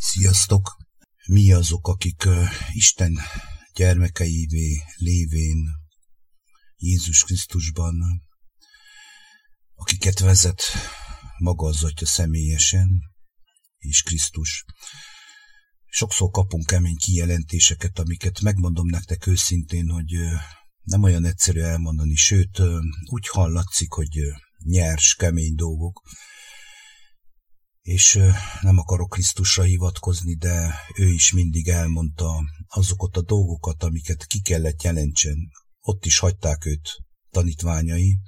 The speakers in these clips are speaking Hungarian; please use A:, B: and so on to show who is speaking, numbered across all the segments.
A: Sziasztok! Mi azok, akik Isten gyermekeivé lévén Jézus Krisztusban, akiket vezet maga az Atya személyesen, és Krisztus. Sokszor kapunk kemény kijelentéseket, amiket megmondom nektek őszintén, hogy nem olyan egyszerű elmondani, sőt, úgy hallatszik, hogy nyers, kemény dolgok, és nem akarok Krisztusra hivatkozni, de ő is mindig elmondta azokat a dolgokat, amiket ki kellett jelentsen. Ott is hagyták őt tanítványai,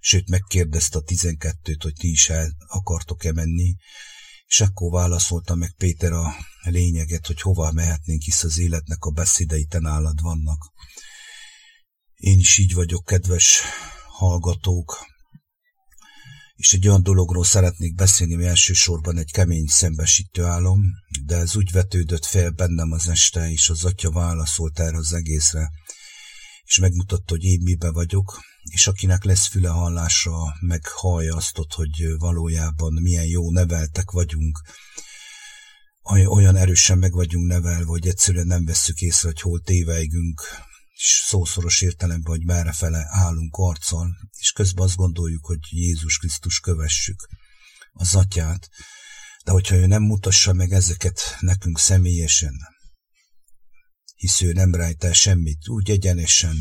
A: sőt megkérdezte a tizenkettőt, hogy ti is el akartok-e menni, és akkor válaszolta meg Péter a lényeget, hogy hova mehetnénk, hisz az életnek a beszédei te nálad vannak. Én is így vagyok, kedves hallgatók, és egy olyan dologról szeretnék beszélni, ami elsősorban egy kemény szembesítő álom, de ez úgy vetődött fel bennem az este, és az atya válaszolt erre az egészre, és megmutatta, hogy én mibe vagyok, és akinek lesz füle hallásra, meg hallja azt, hogy valójában milyen jó neveltek vagyunk, olyan erősen meg vagyunk nevelve, hogy egyszerűen nem vesszük észre, hogy hol téveigünk, szószoros értelemben, hogy merre fele állunk arccal, és közben azt gondoljuk, hogy Jézus Krisztus kövessük az atyát, de hogyha ő nem mutassa meg ezeket nekünk személyesen, hisz ő nem rejt el semmit, úgy egyenesen,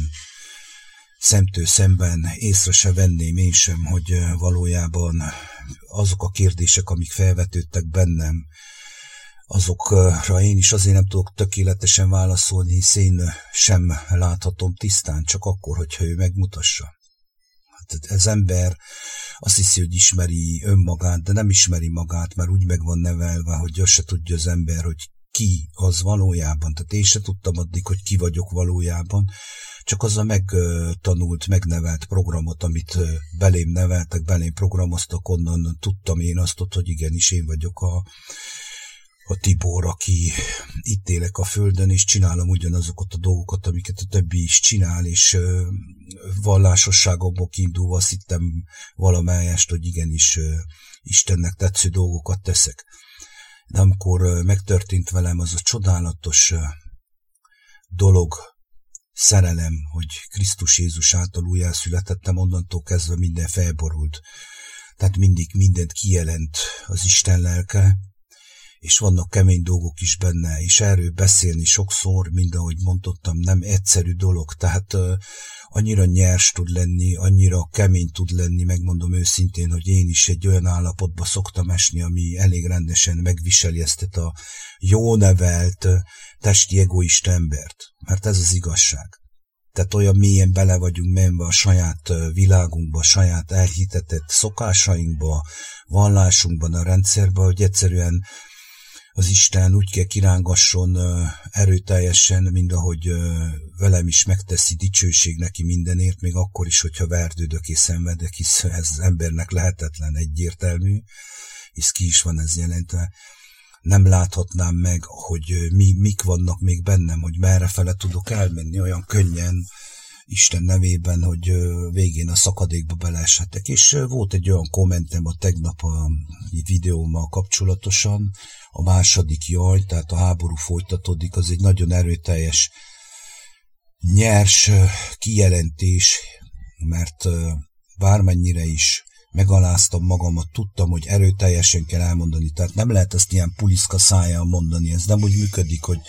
A: szemtől szemben észre se venném én sem, hogy valójában azok a kérdések, amik felvetődtek bennem, azokra én is azért nem tudok tökéletesen válaszolni, hisz én sem láthatom tisztán, csak akkor, hogyha ő megmutassa. Hát ez ember azt hiszi, hogy ismeri önmagát, de nem ismeri magát, mert úgy meg van nevelve, hogy azt se tudja az ember, hogy ki az valójában. Tehát én se tudtam addig, hogy ki vagyok valójában, csak az a megtanult, megnevelt programot, amit belém neveltek, belém programoztak, onnan tudtam én azt, hogy igenis én vagyok a, a Tibor, aki itt élek a földön, és csinálom ugyanazokat a dolgokat, amiket a többi is csinál, és vallásosságokból kiindulva azt hittem valamelyest, hogy igenis Istennek tetsző dolgokat teszek. De amikor megtörtént velem az a csodálatos dolog, szerelem, hogy Krisztus Jézus által újjászületettem, onnantól kezdve minden felborult. Tehát mindig mindent kijelent az Isten lelke, és vannak kemény dolgok is benne, és erről beszélni sokszor, mind ahogy mondottam, nem egyszerű dolog, tehát uh, annyira nyers tud lenni, annyira kemény tud lenni, megmondom őszintén, hogy én is egy olyan állapotba szoktam esni, ami elég rendesen megviseli ezt a jó nevelt, testi egoista embert, mert ez az igazság. Tehát olyan mélyen bele vagyunk menve a saját világunkba, a saját elhitetett szokásainkba, vallásunkban, a rendszerbe, hogy egyszerűen az Isten úgy kell kirángasson erőteljesen, mint ahogy velem is megteszi dicsőség neki mindenért, még akkor is, hogyha verdődök és szenvedek, hisz ez embernek lehetetlen egyértelmű, hisz ki is van ez jelentve. Nem láthatnám meg, hogy mi, mik vannak még bennem, hogy merre fele tudok elmenni olyan könnyen, Isten nevében, hogy végén a szakadékba beleeshetek. És volt egy olyan kommentem a tegnap a videómmal kapcsolatosan, a második jaj, tehát a háború folytatódik, az egy nagyon erőteljes, nyers kijelentés, mert bármennyire is megaláztam magamat, tudtam, hogy erőteljesen kell elmondani, tehát nem lehet ezt ilyen puliszka száján mondani, ez nem úgy működik, hogy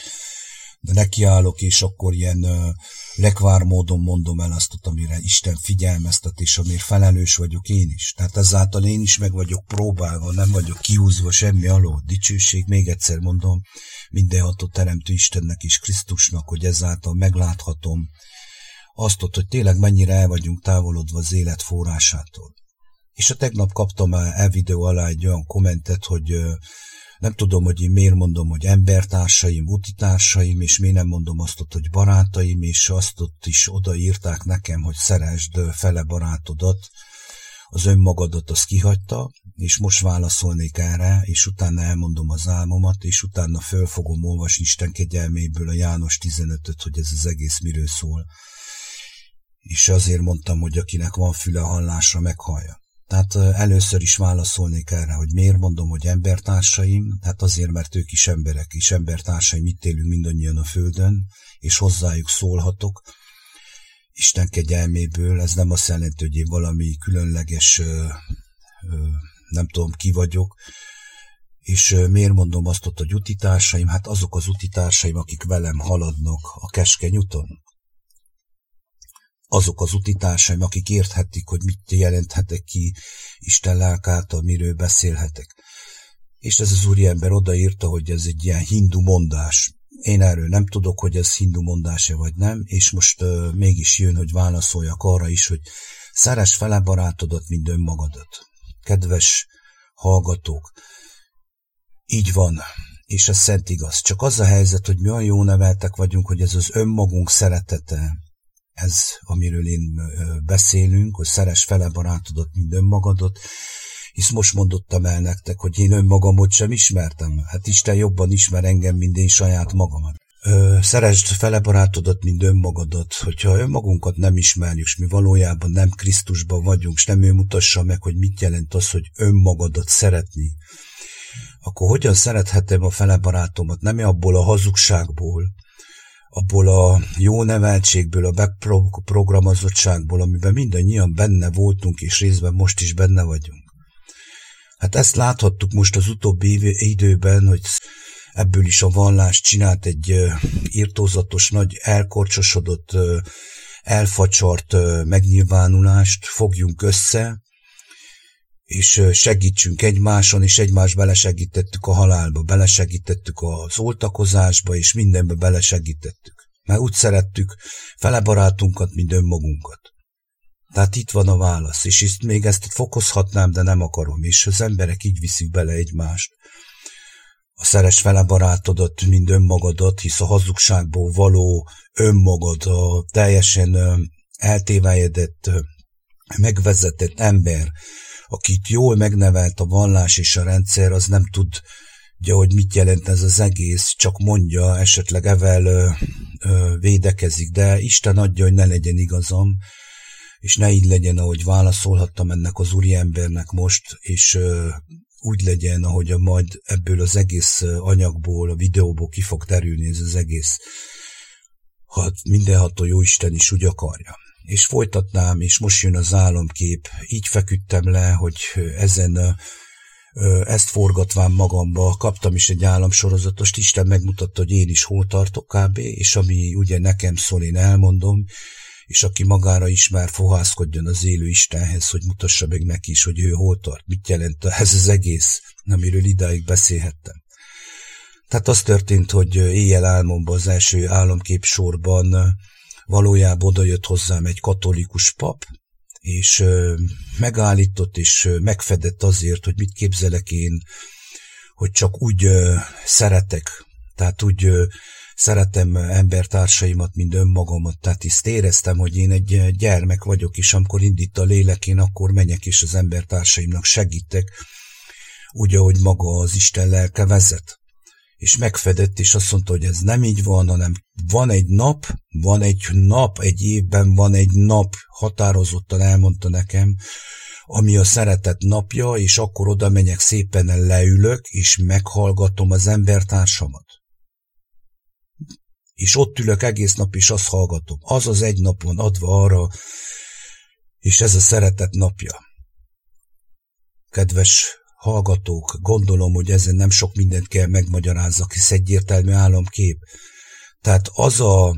A: de nekiállok, és akkor ilyen lekvár módon mondom el azt, amire Isten figyelmeztet, és amire felelős vagyok én is. Tehát ezáltal én is meg vagyok próbálva, nem vagyok kiúzva semmi alól. Dicsőség, még egyszer mondom, mindenható teremtő Istennek és Krisztusnak, hogy ezáltal megláthatom azt, hogy tényleg mennyire el vagyunk távolodva az élet forrásától. És a tegnap kaptam el videó alá egy olyan kommentet, hogy nem tudom, hogy én miért mondom, hogy embertársaim, utitársaim, és miért nem mondom azt ott, hogy barátaim, és azt ott is odaírták nekem, hogy szeresd fele barátodat, az önmagadat az kihagyta, és most válaszolnék erre, és utána elmondom az álmomat, és utána föl fogom olvasni Isten kegyelméből a János 15-öt, hogy ez az egész miről szól. És azért mondtam, hogy akinek van füle hallásra, meghallja. Tehát először is válaszolnék erre, hogy miért mondom, hogy embertársaim, hát azért, mert ők is emberek, és embertársaim, itt élünk mindannyian a Földön, és hozzájuk szólhatok. Isten kegyelméből, ez nem azt jelenti, hogy én valami különleges, nem tudom ki vagyok, és miért mondom azt ott, hogy utitársaim? Hát azok az utitársaim, akik velem haladnak a keskeny úton azok az utitársaim, akik érthetik, hogy mit jelenthetek ki Isten lelkáltal, miről beszélhetek. És ez az úriember odaírta, hogy ez egy ilyen hindu mondás. Én erről nem tudok, hogy ez hindu mondás-e vagy nem, és most uh, mégis jön, hogy válaszoljak arra is, hogy szeres fele barátodat, mint önmagadat. Kedves hallgatók, így van, és ez szent igaz. Csak az a helyzet, hogy mi olyan jó neveltek vagyunk, hogy ez az önmagunk szeretete, ez, amiről én beszélünk, hogy szeres fele barátodat, mint önmagadat, hisz most mondottam el nektek, hogy én önmagamot sem ismertem. Hát Isten jobban ismer engem, mint én saját magamat. Ö, szeresd fele barátodat, mint önmagadat. Hogyha önmagunkat nem ismerjük, és mi valójában nem Krisztusban vagyunk, és nem ő mutassa meg, hogy mit jelent az, hogy önmagadat szeretni, akkor hogyan szerethetem a fele barátomat? Nem abból a hazugságból, abból a jó neveltségből, a beprogramozottságból, amiben mindannyian benne voltunk, és részben most is benne vagyunk. Hát ezt láthattuk most az utóbbi időben, hogy ebből is a vallás csinált egy írtózatos, nagy elkorcsosodott, elfacsart megnyilvánulást, fogjunk össze, és segítsünk egymáson, és egymás belesegítettük a halálba, belesegítettük az oltakozásba, és mindenbe belesegítettük. Mert úgy szerettük fele barátunkat, mint önmagunkat. Tehát itt van a válasz, és ezt még ezt fokozhatnám, de nem akarom, és az emberek így viszik bele egymást. A szeres fele barátodat, mint önmagadat, hisz a hazugságból való önmagad, a teljesen eltévejedett, megvezetett ember, akit jól megnevelt a vallás és a rendszer, az nem tud ugye, hogy mit jelent ez az egész, csak mondja, esetleg evel ö, ö, védekezik, de Isten adja, hogy ne legyen igazam, és ne így legyen, ahogy válaszolhattam ennek az úriembernek most, és ö, úgy legyen, ahogy a majd ebből az egész anyagból, a videóból ki fog terülni ez az egész, ha mindenható Jóisten is úgy akarja és folytatnám, és most jön az álomkép. Így feküdtem le, hogy ezen ezt forgatván magamba, kaptam is egy államsorozatost, Isten megmutatta, hogy én is hol tartok kb., és ami ugye nekem szól, én elmondom, és aki magára ismer, fohászkodjon az élő Istenhez, hogy mutassa meg neki is, hogy ő hol tart, mit jelent ez az egész, amiről idáig beszélhettem. Tehát az történt, hogy éjjel álmomban az első álomkép sorban valójában odajött hozzám egy katolikus pap, és megállított és megfedett azért, hogy mit képzelek én, hogy csak úgy szeretek, tehát úgy szeretem embertársaimat, mint önmagamat, tehát ezt éreztem, hogy én egy gyermek vagyok, és amikor indít a lélek, én akkor menjek, és az embertársaimnak segítek, úgy, ahogy maga az Isten lelke vezet és megfedett, és azt mondta, hogy ez nem így van, hanem van egy nap, van egy nap, egy évben van egy nap, határozottan elmondta nekem, ami a szeretet napja, és akkor oda megyek szépen leülök, és meghallgatom az embertársamat. És ott ülök egész nap, és azt hallgatom. Az az egy nap van adva arra, és ez a szeretet napja. Kedves hallgatók, gondolom, hogy ezen nem sok mindent kell megmagyarázzak, hisz egyértelmű államkép. Tehát az a,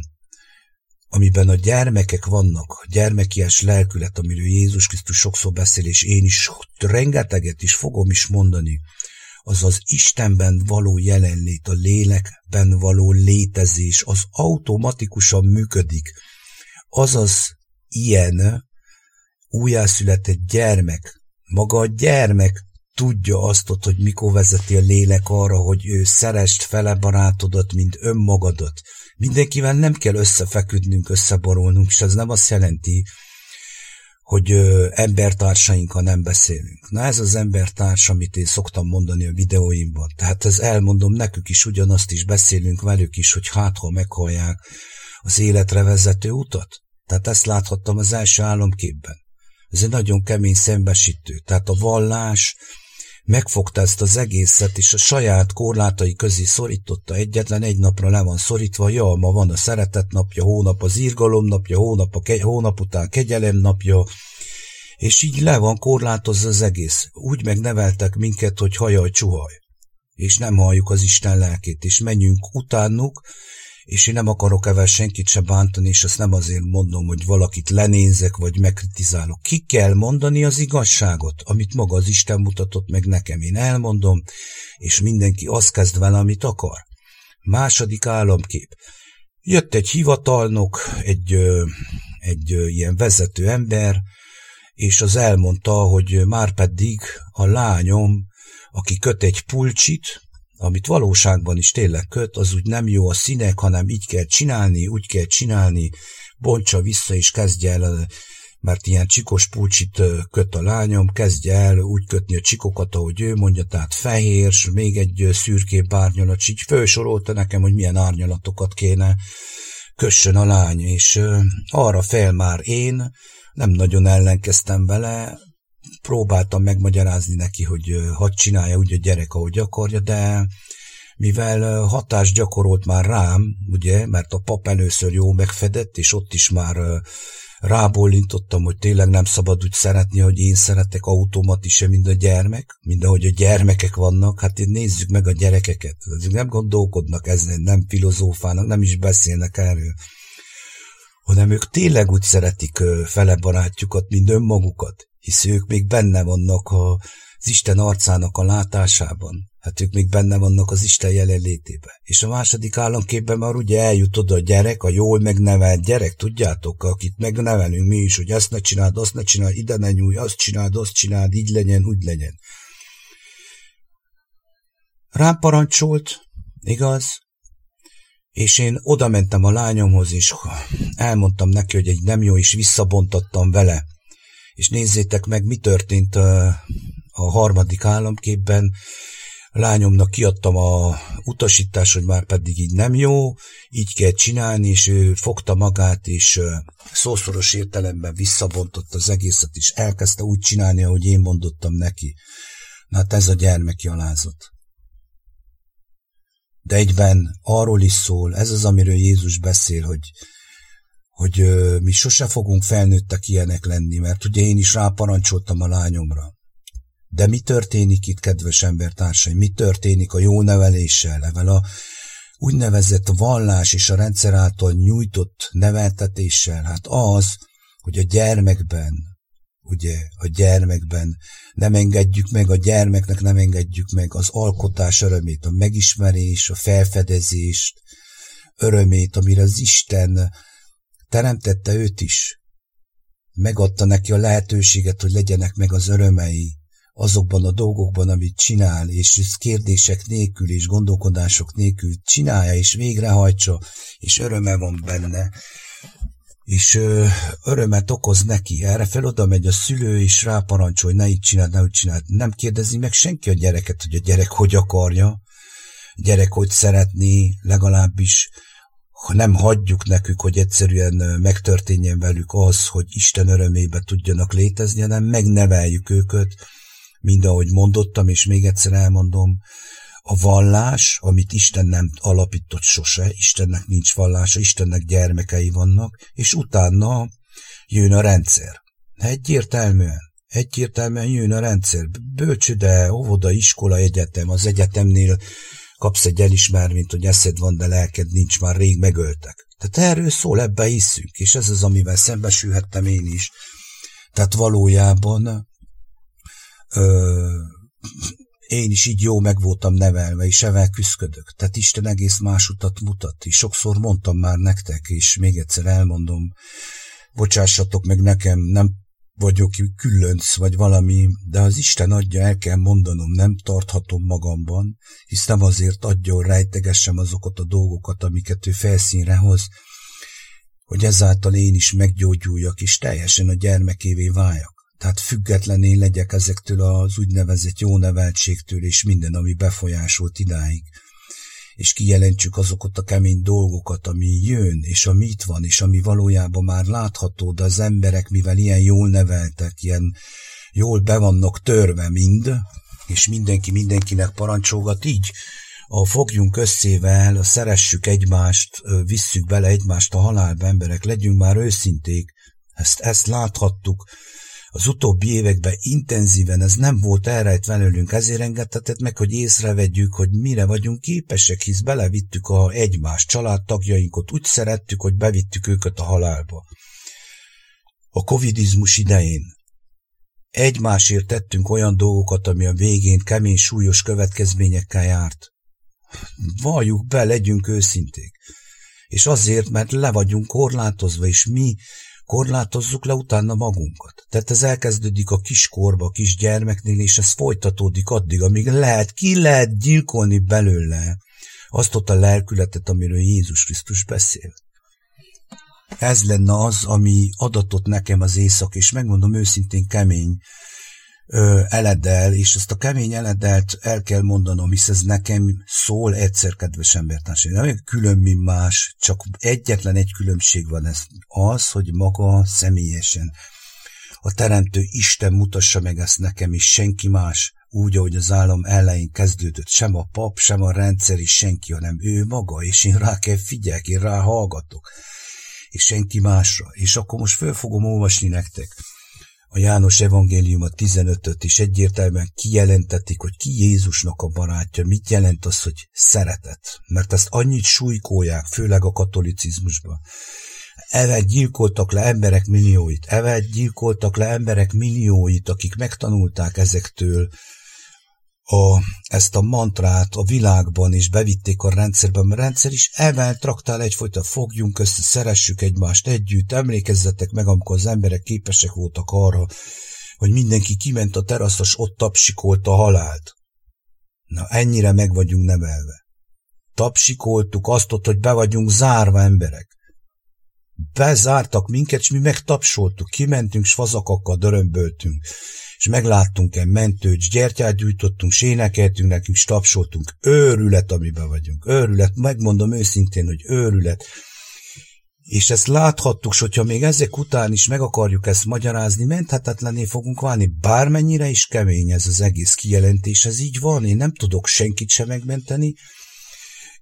A: amiben a gyermekek vannak, gyermekies lelkület, amiről Jézus Krisztus sokszor beszél, és én is rengeteget is fogom is mondani, az az Istenben való jelenlét, a lélekben való létezés, az automatikusan működik. Azaz ilyen újjászületett gyermek, maga a gyermek tudja azt, hogy mikor vezeti a lélek arra, hogy ő szerest fele barátodat, mint önmagadat. Mindenkivel nem kell összefeküdnünk, összeborulnunk, és ez nem azt jelenti, hogy ö, embertársainkkal nem beszélünk. Na ez az embertárs, amit én szoktam mondani a videóimban. Tehát ez elmondom nekük is, ugyanazt is beszélünk velük is, hogy hát ha meghallják az életre vezető utat. Tehát ezt láthattam az első álomképben. Ez egy nagyon kemény szembesítő. Tehát a vallás megfogta ezt az egészet, és a saját korlátai közé szorította egyetlen egy napra le van szorítva, ja, ma van a szeretet napja, hónap az írgalom napja, hónap, a ke- hónap után kegyelem napja, és így le van korlátozva az egész. Úgy megneveltek minket, hogy hajaj csuhaj, és nem halljuk az Isten lelkét, és menjünk utánuk, és én nem akarok evel senkit se bántani, és azt nem azért mondom, hogy valakit lenézek, vagy megkritizálok. Ki kell mondani az igazságot, amit maga az Isten mutatott meg nekem. Én elmondom, és mindenki azt kezd vele, amit akar. Második államkép. Jött egy hivatalnok, egy, egy ilyen vezető ember, és az elmondta, hogy már pedig a lányom, aki köt egy pulcsit, amit valóságban is tényleg köt, az úgy nem jó a színek, hanem így kell csinálni, úgy kell csinálni, bontsa vissza és kezdje el, mert ilyen csikos pulcsit köt a lányom, kezdje el úgy kötni a csikokat, ahogy ő mondja, tehát fehér, még egy szürkébb árnyalat, így fősorolta nekem, hogy milyen árnyalatokat kéne kössön a lány, és arra fel már én, nem nagyon ellenkeztem vele, próbáltam megmagyarázni neki, hogy hadd csinálja úgy a gyerek, ahogy akarja, de mivel hatást gyakorolt már rám, ugye, mert a pap először jó megfedett, és ott is már rábólintottam, hogy tényleg nem szabad úgy szeretni, hogy én szeretek automatise, mint a gyermek, mint ahogy a gyermekek vannak, hát én nézzük meg a gyerekeket, azok nem gondolkodnak ezen, nem filozófának, nem is beszélnek erről, hanem ők tényleg úgy szeretik fele barátjukat, mint önmagukat, hisz ők még benne vannak a, az Isten arcának a látásában. Hát ők még benne vannak az Isten jelenlétében. És a második államképben már ugye eljut oda a gyerek, a jól megnevelt gyerek, tudjátok, akit megnevelünk mi is, hogy ezt ne csináld, azt ne csináld, ide ne nyújj, azt csináld, azt csináld, így legyen, úgy legyen. Rám parancsolt, igaz? És én oda mentem a lányomhoz, és elmondtam neki, hogy egy nem jó, és visszabontattam vele és nézzétek meg, mi történt a, a harmadik államképben. A lányomnak kiadtam a utasítást, hogy már pedig így nem jó, így kell csinálni, és ő fogta magát, és szószoros értelemben visszabontott az egészet, és elkezdte úgy csinálni, ahogy én mondottam neki. Na hát ez a gyermeki alázat. De egyben arról is szól, ez az, amiről Jézus beszél, hogy hogy mi sose fogunk felnőttek ilyenek lenni, mert ugye én is ráparancsoltam a lányomra. De mi történik itt, kedves embertársaim? Mi történik a jó neveléssel, evel a úgynevezett vallás és a rendszer által nyújtott neveltetéssel? Hát az, hogy a gyermekben, ugye, a gyermekben nem engedjük meg, a gyermeknek nem engedjük meg az alkotás örömét, a megismerés, a felfedezést, örömét, amire az Isten Teremtette őt is. Megadta neki a lehetőséget, hogy legyenek meg az örömei azokban a dolgokban, amit csinál, és kérdések nélkül és gondolkodások nélkül csinálja és végrehajtsa, és öröme van benne és ö, örömet okoz neki. Erre fel oda megy a szülő, és ráparancsol, hogy ne így csináld, ne úgy csináld. Nem kérdezi meg senki a gyereket, hogy a gyerek hogy akarja, a gyerek hogy szeretné, legalábbis ha nem hagyjuk nekük, hogy egyszerűen megtörténjen velük az, hogy Isten örömébe tudjanak létezni, hanem megneveljük őket, mind ahogy mondottam, és még egyszer elmondom, a vallás, amit Isten nem alapított sose, Istennek nincs vallása, Istennek gyermekei vannak, és utána jön a rendszer. Egyértelműen, egyértelműen jön a rendszer. Bölcsöde, óvoda, iskola, egyetem, az egyetemnél kapsz egy elismerményt, hogy eszed van, de lelked nincs, már rég megöltek. Tehát erről szól, ebbe hiszünk, és ez az, amivel szembesülhettem én is. Tehát valójában ö, én is így jó meg voltam nevelve, és evel küzdködök. Tehát Isten egész más utat mutat, és sokszor mondtam már nektek, és még egyszer elmondom, bocsássatok meg nekem, nem vagyok különc, vagy valami, de az Isten adja, el kell mondanom, nem tarthatom magamban, hisz nem azért adja, hogy rejtegessem azokat a dolgokat, amiket ő felszínre hoz, hogy ezáltal én is meggyógyuljak, és teljesen a gyermekévé váljak. Tehát független én legyek ezektől az úgynevezett jó neveltségtől, és minden, ami befolyásolt idáig. És kijelentsük azokat a kemény dolgokat, ami jön, és ami itt van, és ami valójában már látható, de az emberek, mivel ilyen jól neveltek, ilyen jól be vannak törve mind, és mindenki mindenkinek parancsolgat így, a fogjunk összével, a szeressük egymást, visszük bele egymást a halálba, emberek, legyünk már őszinték, ezt, ezt láthattuk, az utóbbi években intenzíven ez nem volt elrejt velőlünk, ezért engedtetett meg, hogy észrevegyük, hogy mire vagyunk képesek, hisz belevittük a egymás családtagjainkat, úgy szerettük, hogy bevittük őket a halálba. A covidizmus idején egymásért tettünk olyan dolgokat, ami a végén kemény, súlyos következményekkel járt. Valljuk be, legyünk őszinték. És azért, mert le vagyunk korlátozva, és mi korlátozzuk le utána magunkat. Tehát ez elkezdődik a kiskorba, a kis gyermeknél, és ez folytatódik addig, amíg lehet, ki lehet gyilkolni belőle azt ott a lelkületet, amiről Jézus Krisztus beszél. Ez lenne az, ami adatot nekem az éjszak, és megmondom őszintén kemény ö, eledel, és ezt a kemény eledelt el kell mondanom, hisz ez nekem szól egyszer, kedves embertársaim. Nem külön, mint más, csak egyetlen egy különbség van ez, az, hogy maga személyesen a Teremtő Isten mutassa meg ezt nekem, és senki más, úgy, ahogy az állam elején kezdődött, sem a pap, sem a rendszer, és senki, hanem ő maga, és én rá kell figyeljek, én rá hallgatok, és senki másra. És akkor most föl fogom olvasni nektek a János evangélium a 15-öt is egyértelműen kijelentetik, hogy ki Jézusnak a barátja, mit jelent az, hogy szeretet. Mert ezt annyit súlykolják, főleg a katolicizmusban. Evet gyilkoltak le emberek millióit, evet gyilkoltak le emberek millióit, akik megtanulták ezektől a, ezt a mantrát a világban, és bevitték a rendszerben, a rendszer is evel traktál egyfajta fogjunk össze, szeressük egymást együtt, emlékezzetek meg, amikor az emberek képesek voltak arra, hogy mindenki kiment a teraszos, ott tapsikolta a halált. Na, ennyire meg vagyunk nevelve. Tapsikoltuk azt ott, hogy be vagyunk zárva emberek. Bezártak minket, és mi megtapsoltuk, kimentünk, s fazakakkal dörömböltünk és megláttunk egy mentőt, s gyertyát gyújtottunk, s énekeltünk nekünk, s tapsoltunk. Őrület, amiben vagyunk. Őrület, megmondom őszintén, hogy őrület. És ezt láthattuk, s hogyha még ezek után is meg akarjuk ezt magyarázni, menthetetlené fogunk válni. Bármennyire is kemény ez az egész kijelentés, ez így van, én nem tudok senkit sem megmenteni,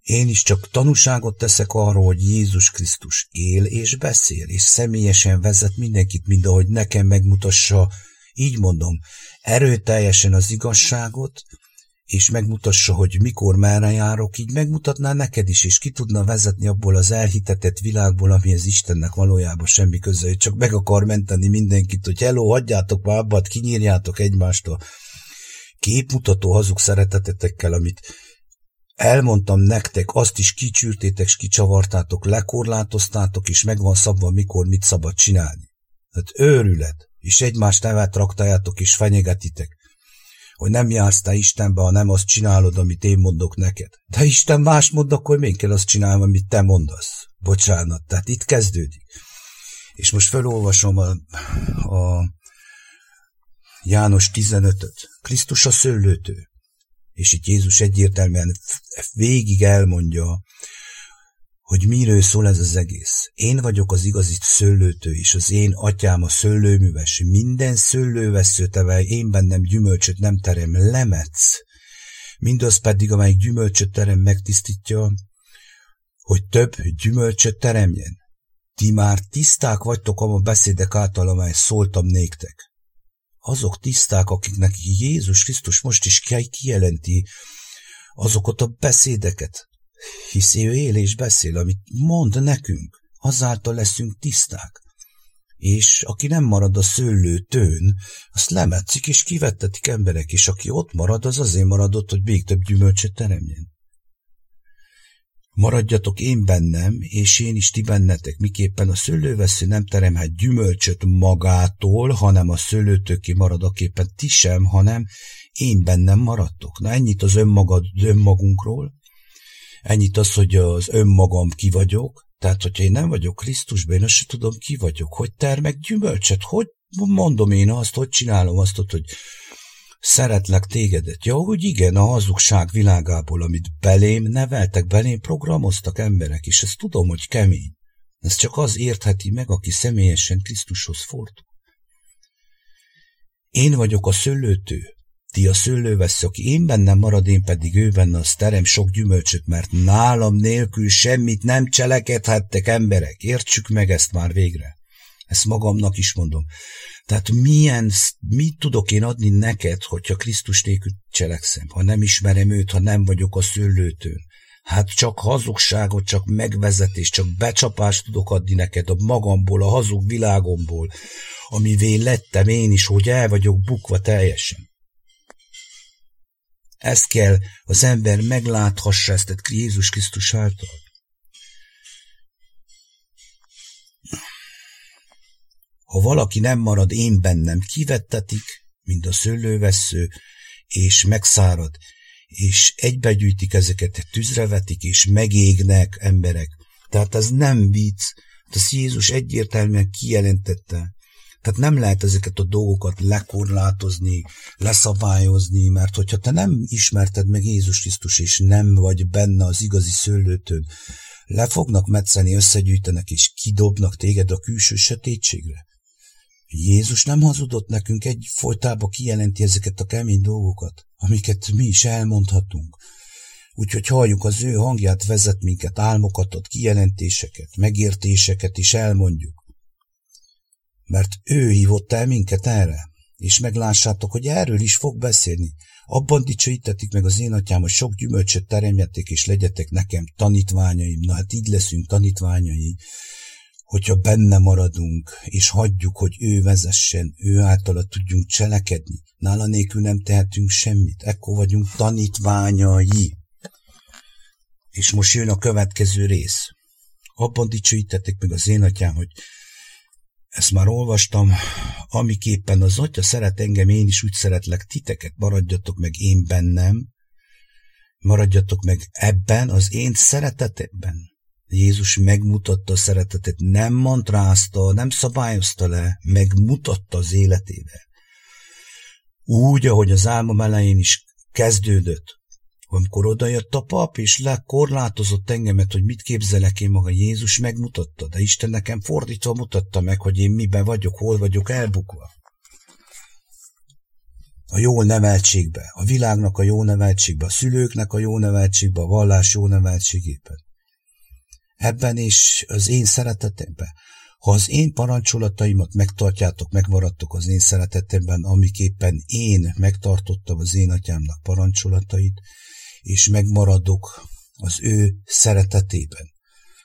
A: én is csak tanúságot teszek arról, hogy Jézus Krisztus él és beszél, és személyesen vezet mindenkit, mind ahogy nekem megmutassa így mondom, erőteljesen az igazságot, és megmutassa, hogy mikor merre járok, így megmutatná neked is, és ki tudna vezetni abból az elhitetett világból, amihez Istennek valójában semmi köze, hogy csak meg akar menteni mindenkit, hogy hello, hagyjátok már abbat, kinyírjátok egymástól. Képmutató hazug szeretetetekkel, amit elmondtam nektek, azt is kicsűrtétek, és kicsavartátok, lekorlátoztátok, és megvan szabva, mikor mit szabad csinálni. Tehát őrület és egymást nevet traktáljátok és fenyegetitek, hogy nem jársz te Istenbe, ha nem azt csinálod, amit én mondok neked. De Isten más mond, akkor még kell azt csinálni, amit te mondasz. Bocsánat, tehát itt kezdődik. És most felolvasom a, a János 15-öt. Krisztus a szőlőtő. És itt Jézus egyértelműen végig elmondja, hogy miről szól ez az egész. Én vagyok az igazi szőlőtő, és az én atyám a szőlőműves. Minden szőlőveszőtevel én bennem gyümölcsöt nem terem, lemetsz. Mindaz pedig, amelyik gyümölcsöt terem, megtisztítja, hogy több gyümölcsöt teremjen. Ti már tiszták vagytok a beszédek által, amely szóltam néktek. Azok tiszták, akiknek Jézus Krisztus most is kijelenti azokat a beszédeket, hisz ő él és beszél, amit mond nekünk, azáltal leszünk tiszták. És aki nem marad a szőlő tőn, azt lemetszik és kivettetik emberek, és aki ott marad, az azért maradott, hogy még több gyümölcsöt teremjen. Maradjatok én bennem, és én is ti bennetek, miképpen a szőlővesző nem teremhet gyümölcsöt magától, hanem a szőlőtőké marad, aképpen ti sem, hanem én bennem maradtok. Na ennyit az önmagad, önmagunkról, Ennyit az, hogy az önmagam ki vagyok, tehát, hogyha én nem vagyok Krisztusban, én azt sem tudom, ki vagyok. Hogy termek gyümölcset? Hogy mondom én azt, hogy csinálom azt, hogy Szeretlek tégedet. Ja, hogy igen, a hazugság világából, amit belém neveltek, belém programoztak emberek, és ezt tudom, hogy kemény. Ez csak az értheti meg, aki személyesen Krisztushoz fordul. Én vagyok a szőlőtő, ti a szőlővesző, aki én bennem marad, én pedig ő benne, az terem sok gyümölcsöt, mert nálam nélkül semmit nem cselekedhettek emberek. Értsük meg ezt már végre. Ezt magamnak is mondom. Tehát milyen, mit tudok én adni neked, hogyha Krisztus nélkül cselekszem, ha nem ismerem őt, ha nem vagyok a szőlőtőn. Hát csak hazugságot, csak megvezetés, csak becsapást tudok adni neked a magamból, a hazug világomból, amivé lettem én is, hogy el vagyok bukva teljesen. Ezt kell az ember megláthassa ezt Jézus Krisztus által. Ha valaki nem marad én bennem, kivettetik, mint a szőlővessző, és megszárad, és egybegyűjtik ezeket, tűzre vetik, és megégnek emberek. Tehát ez nem vicc, ezt Jézus egyértelműen kijelentette. Tehát nem lehet ezeket a dolgokat lekorlátozni, leszabályozni, mert hogyha te nem ismerted meg Jézus Krisztus, és nem vagy benne az igazi szőlőtön, le fognak metszeni, összegyűjtenek, és kidobnak téged a külső sötétségre. Jézus nem hazudott nekünk, egy folytába kijelenti ezeket a kemény dolgokat, amiket mi is elmondhatunk. Úgyhogy halljuk az ő hangját, vezet minket, álmokat ad, kijelentéseket, megértéseket is elmondjuk. Mert ő hívott el minket erre, és meglássátok, hogy erről is fog beszélni. Abban dicsőítetik meg az én atyám, hogy sok gyümölcsöt teremjetek, és legyetek nekem tanítványaim. Na hát így leszünk tanítványai, hogyha benne maradunk, és hagyjuk, hogy ő vezessen, ő általa tudjunk cselekedni. Nála nélkül nem tehetünk semmit, ekkor vagyunk tanítványai. És most jön a következő rész. Abban dicsőítettek meg az én atyám, hogy ezt már olvastam, amiképpen az atya szeret engem, én is úgy szeretlek titeket, maradjatok meg én bennem, maradjatok meg ebben, az én szeretetemben. Jézus megmutatta a szeretetet, nem mantrázta, nem szabályozta le, megmutatta az életével. Úgy, ahogy az álmom elején is kezdődött, amikor odajött a pap, és lekorlátozott engemet, hogy mit képzelek én maga, Jézus megmutatta, de Isten nekem fordítva mutatta meg, hogy én miben vagyok, hol vagyok elbukva. A jó neveltségbe, a világnak a jó neveltségbe, a szülőknek a jó neveltségbe, a vallás jó neveltségében ebben és az én szeretetemben. Ha az én parancsolataimat megtartjátok, megmaradtok az én szeretetemben, amiképpen én megtartottam az én atyámnak parancsolatait, és megmaradok az ő szeretetében.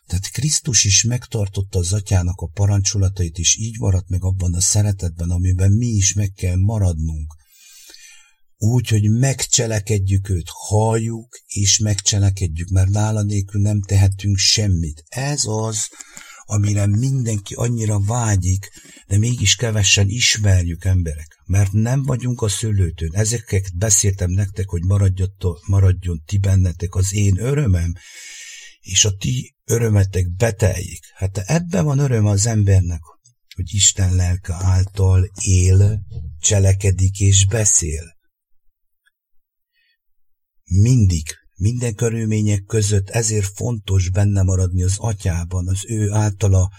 A: Tehát Krisztus is megtartotta az atyának a parancsolatait, és így maradt meg abban a szeretetben, amiben mi is meg kell maradnunk úgy, hogy megcselekedjük őt, halljuk és megcselekedjük, mert nála nélkül nem tehetünk semmit. Ez az, amire mindenki annyira vágyik, de mégis kevesen ismerjük emberek, mert nem vagyunk a szőlőtön. Ezeket beszéltem nektek, hogy maradjon ti bennetek az én örömem, és a ti örömetek beteljék. Hát ebben van öröm az embernek, hogy Isten lelke által él, cselekedik és beszél mindig, minden körülmények között ezért fontos benne maradni az atyában, az ő általa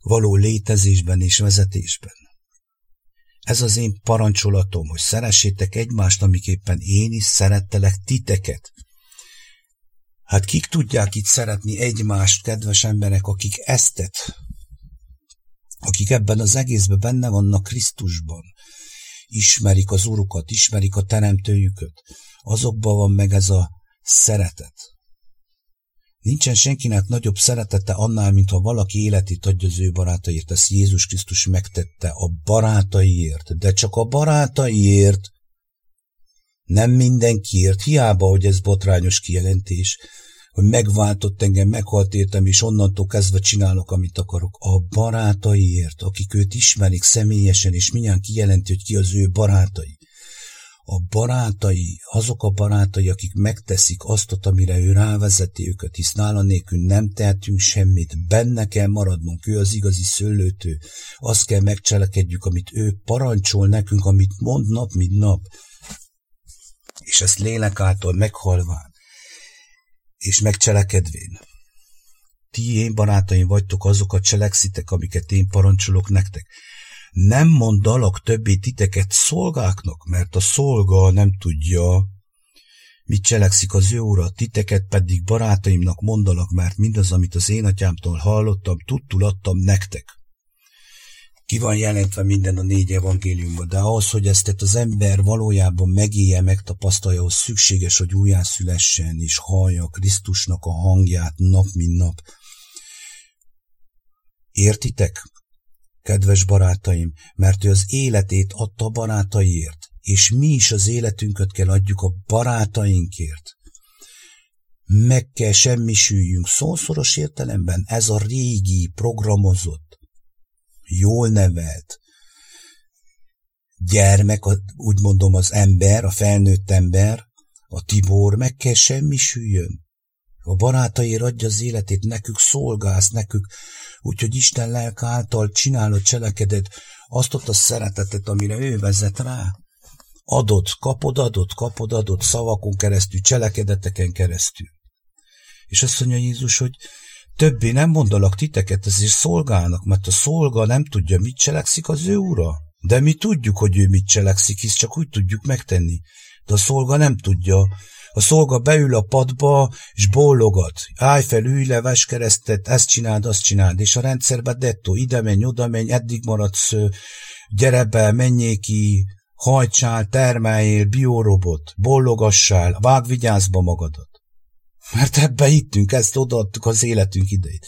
A: való létezésben és vezetésben. Ez az én parancsolatom, hogy szeressétek egymást, amiképpen én is szerettelek titeket. Hát kik tudják itt szeretni egymást, kedves emberek, akik eztet, akik ebben az egészben benne vannak Krisztusban, ismerik az Urukat, ismerik a Teremtőjüket, azokban van meg ez a szeretet. Nincsen senkinek nagyobb szeretete annál, mint ha valaki életét adja az ő barátaiért. Ezt Jézus Krisztus megtette a barátaiért, de csak a barátaiért, nem mindenkiért, hiába, hogy ez botrányos kijelentés, hogy megváltott engem, meghalt értem, és onnantól kezdve csinálok, amit akarok. A barátaiért, akik őt ismerik személyesen, és mindjárt kijelenti, hogy ki az ő barátai a barátai, azok a barátai, akik megteszik azt, amire ő rávezeti őket, hisz nála nélkül nem tehetünk semmit, benne kell maradnunk, ő az igazi szőlőtő, azt kell megcselekedjük, amit ő parancsol nekünk, amit mond nap, mint nap. és ezt lélek által meghalván, és megcselekedvén. Ti én barátaim vagytok, azokat cselekszitek, amiket én parancsolok nektek. Nem mondalak többé titeket szolgáknak, mert a szolga nem tudja, mit cselekszik az ő ura, titeket pedig barátaimnak mondalak, mert mindaz, amit az én atyámtól hallottam, tudtul adtam nektek. Ki van jelentve minden a négy evangéliumban, de ahhoz, hogy ezt az ember valójában megélje, megtapasztalja, az szükséges, hogy újjászülessen és hallja Krisztusnak a hangját nap, mint nap. Értitek? Kedves barátaim, mert ő az életét adta a barátaiért, és mi is az életünket kell adjuk a barátainkért. Meg kell semmisüljünk szószoros értelemben, ez a régi, programozott, jól nevelt gyermek, úgy mondom az ember, a felnőtt ember, a Tibor meg kell semmisüljön. A barátaért adja az életét, nekük szolgálsz, nekük, úgyhogy Isten lelk által csinálod, cselekeded azt ott a szeretetet, amire ő vezet rá. Adod, kapod, adod, kapod, adod, szavakon keresztül, cselekedeteken keresztül. És azt mondja Jézus, hogy többé nem mondalak titeket, ezért szolgálnak, mert a szolga nem tudja, mit cselekszik az ő ura. De mi tudjuk, hogy ő mit cselekszik, hisz csak úgy tudjuk megtenni. De a szolga nem tudja, a szolga beül a padba, és bólogat. Állj fel, ülj le, ves keresztet, ezt csináld, azt csináld. És a rendszerbe dettó, ide menj, oda menj, eddig maradsz, gyere be, menjél ki, hajtsál, termeljél, biorobot, bollogassál, vág vigyázba magadat. Mert ebbe hittünk, ezt odaadtuk az életünk idejét.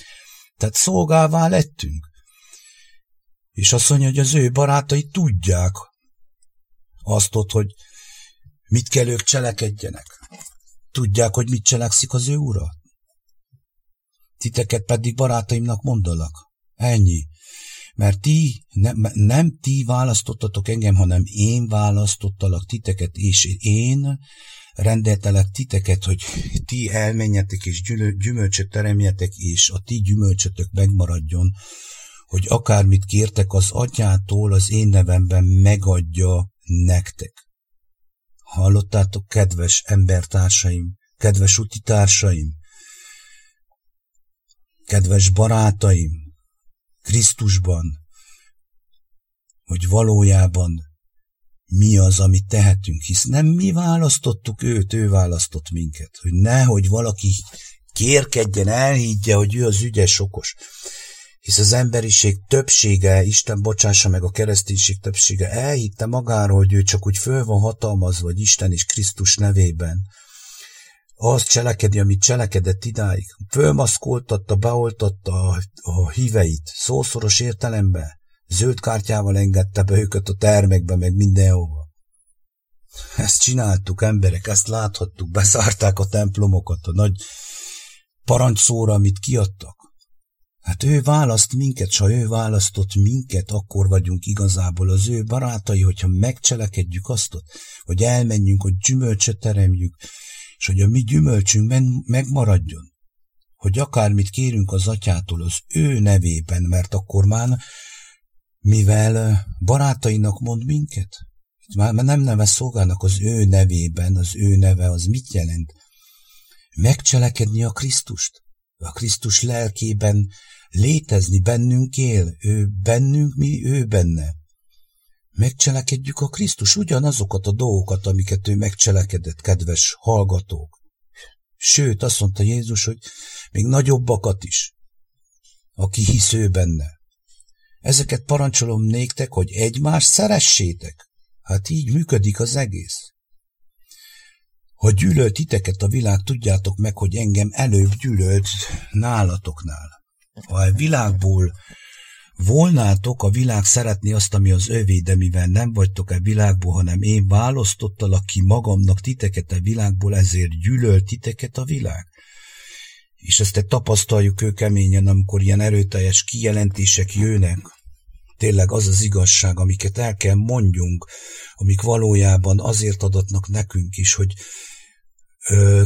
A: Tehát szolgálvá lettünk. És azt mondja, hogy az ő barátai tudják azt ott, hogy mit kell ők cselekedjenek. Tudják, hogy mit cselekszik az ő ura? Titeket pedig barátaimnak mondalak. Ennyi. Mert ti, ne, nem ti választottatok engem, hanem én választottalak titeket, és én rendeltelek titeket, hogy ti elmenjetek és gyümölcsöt teremjetek, és a ti gyümölcsötök megmaradjon, hogy akármit kértek az atyától az én nevemben megadja nektek. Hallottátok, kedves embertársaim, kedves utitársaim, kedves barátaim, Krisztusban, hogy valójában mi az, amit tehetünk, hisz nem mi választottuk őt, ő választott minket, hogy nehogy valaki kérkedjen, elhiggye, hogy ő az ügyes, okos. Hisz az emberiség többsége, Isten bocsássa meg a kereszténység többsége, elhitte magáról, hogy ő csak úgy föl van hatalmazva, vagy Isten és Krisztus nevében, azt cselekedi, amit cselekedett idáig. Fölmaszkoltatta, beoltatta a, a híveit, szószoros értelemben. Zöld kártyával engedte be őket a termekbe, meg mindenhova. Ezt csináltuk, emberek, ezt láthattuk, beszárták a templomokat, a nagy parancsszóra, amit kiadtak. Hát ő választ minket, ha ő választott minket, akkor vagyunk igazából az ő barátai, hogyha megcselekedjük azt, hogy elmenjünk, hogy gyümölcsöt teremjük, és hogy a mi gyümölcsünkben megmaradjon. Hogy akármit kérünk az atyától az ő nevében, mert akkor már mivel barátainak mond minket, már nem neve szolgálnak az ő nevében, az ő neve az mit jelent? Megcselekedni a Krisztust. A Krisztus lelkében létezni bennünk él, ő bennünk, mi ő benne. Megcselekedjük a Krisztus ugyanazokat a dolgokat, amiket ő megcselekedett, kedves hallgatók. Sőt, azt mondta Jézus, hogy még nagyobbakat is, aki hisz ő benne. Ezeket parancsolom néktek, hogy egymást szeressétek. Hát így működik az egész. Ha gyűlölt titeket a világ, tudjátok meg, hogy engem előbb gyűlölt nálatoknál. Ha a világból volnátok, a világ szeretni azt, ami az övé, de mivel nem vagytok a világból, hanem én választottalak ki magamnak titeket a világból, ezért gyűlölt titeket a világ. És ezt tapasztaljuk ő keményen, amikor ilyen erőteljes kijelentések jönnek. Tényleg az az igazság, amiket el kell mondjunk, amik valójában azért adatnak nekünk is, hogy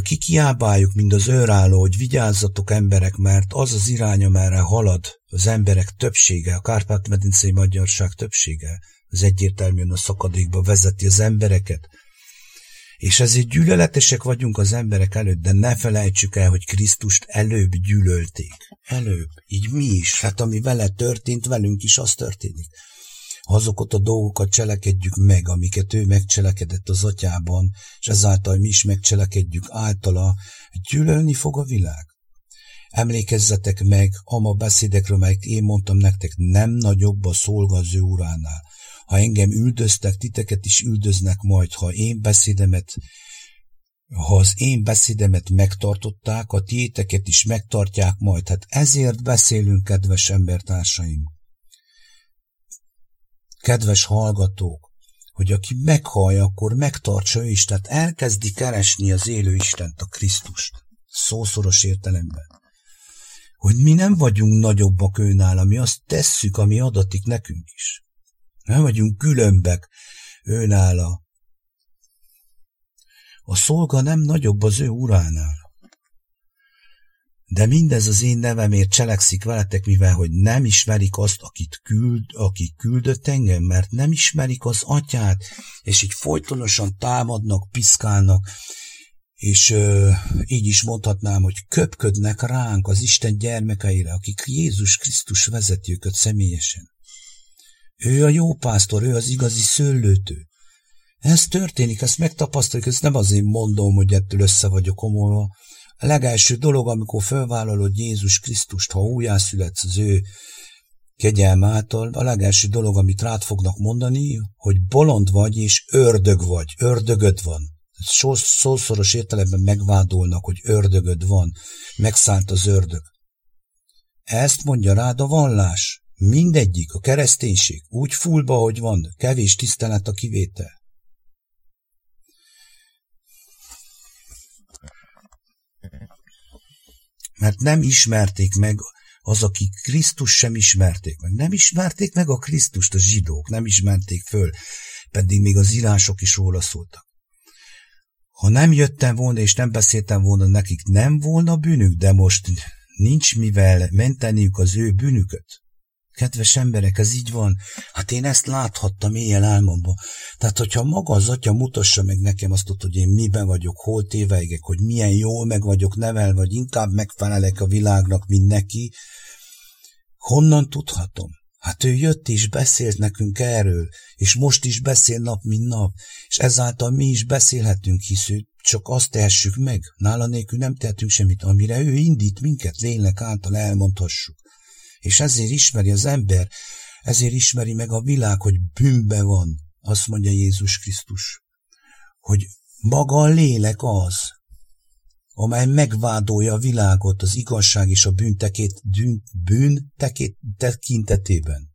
A: kikiábáljuk, mind az őrálló, hogy vigyázzatok emberek, mert az az irány, amerre halad az emberek többsége, a Kárpát-medencei magyarság többsége, az egyértelműen a szakadékba vezeti az embereket, És ezért gyűlöletesek vagyunk az emberek előtt, de ne felejtsük el, hogy Krisztust előbb gyűlölték. Előbb. Így mi is. Hát ami vele történt, velünk is az történik. Azokat a dolgokat cselekedjük meg, amiket ő megcselekedett az atyában, és ezáltal mi is megcselekedjük általa, gyűlölni fog a világ. Emlékezzetek meg ama beszédekről, melyek én mondtam nektek, nem nagyobb a szolga az ő uránál. Ha engem üldöztek, titeket is üldöznek majd, ha én beszédemet ha az én beszédemet megtartották, a tiéteket is megtartják majd. Hát ezért beszélünk, kedves embertársaim. Kedves hallgatók, hogy aki meghallja, akkor megtartsa ő is, tehát elkezdi keresni az élő Istent, a Krisztust. Szószoros értelemben. Hogy mi nem vagyunk nagyobbak őnála, mi azt tesszük, ami adatik nekünk is. Nem vagyunk különbek őnála. A szolga nem nagyobb az ő uránál. De mindez az én nevemért cselekszik veletek, mivel hogy nem ismerik azt, akit küld, aki küldött engem, mert nem ismerik az atyát, és így folytonosan támadnak, piszkálnak, és ö, így is mondhatnám, hogy köpködnek ránk az Isten gyermekeire, akik Jézus Krisztus vezeti őket személyesen. Ő a jó pásztor, ő az igazi szőlőtő. Ez történik, ezt megtapasztaljuk, ezt nem azért mondom, hogy ettől össze vagyok omolva. A legelső dolog, amikor felvállalod Jézus Krisztust, ha újjászületsz az ő kegyelm által, a legelső dolog, amit rád fognak mondani, hogy bolond vagy és ördög vagy, ördögöd van. Szószoros értelemben megvádolnak, hogy ördögöd van, megszállt az ördög. Ezt mondja rád a vallás. Mindegyik, a kereszténység, úgy fullba, hogy van, kevés tisztelet a kivétel. Mert nem ismerték meg az, akik Krisztus sem ismerték meg. Nem ismerték meg a Krisztust a zsidók, nem ismerték föl, pedig még az írások is róla szóltak. Ha nem jöttem volna és nem beszéltem volna nekik, nem volna bűnük, de most nincs mivel menteniük az ő bűnüköt. Kedves emberek, ez így van. Hát én ezt láthattam éjjel álmomban. Tehát, hogyha maga az atya mutassa meg nekem azt, hogy én miben vagyok, hol téveigek, hogy milyen jól meg vagyok nevel, vagy inkább megfelelek a világnak, mint neki, honnan tudhatom? Hát ő jött és beszélt nekünk erről, és most is beszél nap, mint nap, és ezáltal mi is beszélhetünk, hisz ő csak azt tehessük meg, nála nélkül nem tehetünk semmit, amire ő indít minket lélek által elmondhassuk. És ezért ismeri az ember, ezért ismeri meg a világ, hogy bűnbe van, azt mondja Jézus Krisztus, hogy maga a lélek az, amely megvádolja a világot az igazság és a bűntekét, bűn, tekét, tekintetében.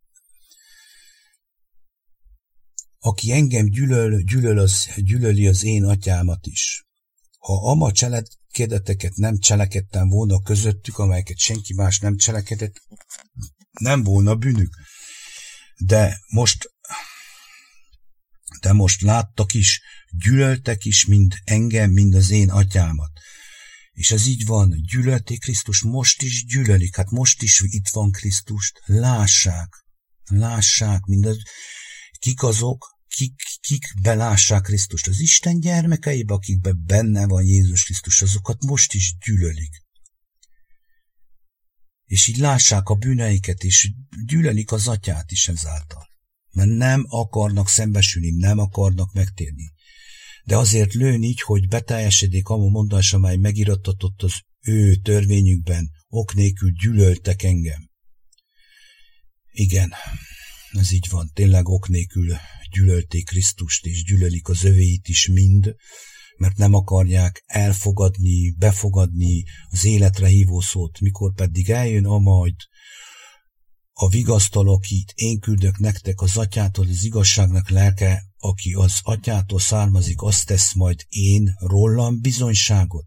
A: Aki engem gyűlöl, gyűlöl az, gyűlöli az én atyámat is. Ha ama cselekedeteket nem cselekedtem volna közöttük, amelyeket senki más nem cselekedett, nem volna bűnük. De most de most láttak is, gyűlöltek is, mind engem, mind az én atyámat. És ez így van, gyűlölték Krisztus, most is gyűlölik, hát most is itt van Krisztust, lássák, lássák, mindaz, kik azok, kik, kik belássák Krisztust. Az Isten gyermekeibe, akikben benne van Jézus Krisztus, azokat most is gyűlölik. És így lássák a bűneiket, és gyűlölik az atyát is ezáltal. Mert nem akarnak szembesülni, nem akarnak megtérni de azért lőn így, hogy beteljesedik a mondás, amely megirattatott az ő törvényükben, ok nélkül gyűlöltek engem. Igen, ez így van, tényleg ok nélkül gyűlölték Krisztust, és gyűlölik az övéit is mind, mert nem akarják elfogadni, befogadni az életre hívó szót, mikor pedig eljön a majd a vigasztaló, akit én küldök nektek az atyától, az igazságnak lelke, aki az atyától származik, azt tesz majd én rólam bizonyságot.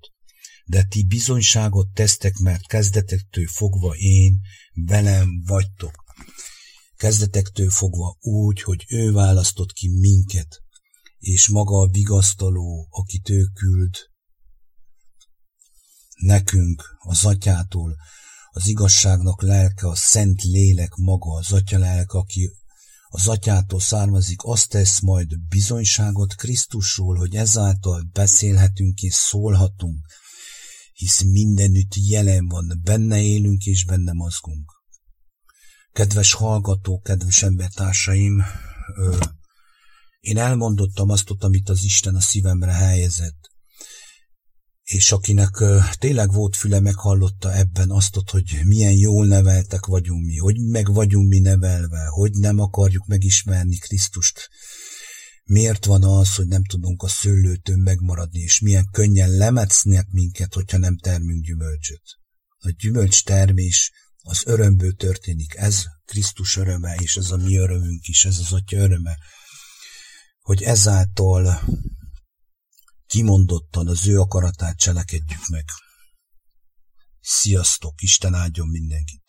A: De ti bizonyságot tesztek, mert kezdetektől fogva én velem vagytok. Kezdetektől fogva úgy, hogy ő választott ki minket, és maga a vigasztaló, akit ő küld, nekünk, az atyától, az igazságnak lelke, a szent lélek maga, az atya lelke, aki az atyától származik, azt tesz majd bizonyságot Krisztusról, hogy ezáltal beszélhetünk és szólhatunk, hisz mindenütt jelen van, benne élünk és benne mozgunk. Kedves hallgatók, kedves embertársaim, én elmondottam azt, amit az Isten a szívemre helyezett és akinek tényleg volt füle, meghallotta ebben azt, hogy milyen jól neveltek vagyunk mi, hogy meg vagyunk mi nevelve, hogy nem akarjuk megismerni Krisztust. Miért van az, hogy nem tudunk a szőlőtől megmaradni, és milyen könnyen lemetsznek minket, hogyha nem termünk gyümölcsöt. A gyümölcs termés az örömből történik. Ez Krisztus öröme, és ez a mi örömünk is, ez az Atya öröme, hogy ezáltal kimondottan az ő akaratát cselekedjük meg. Sziasztok, Isten áldjon mindenkit!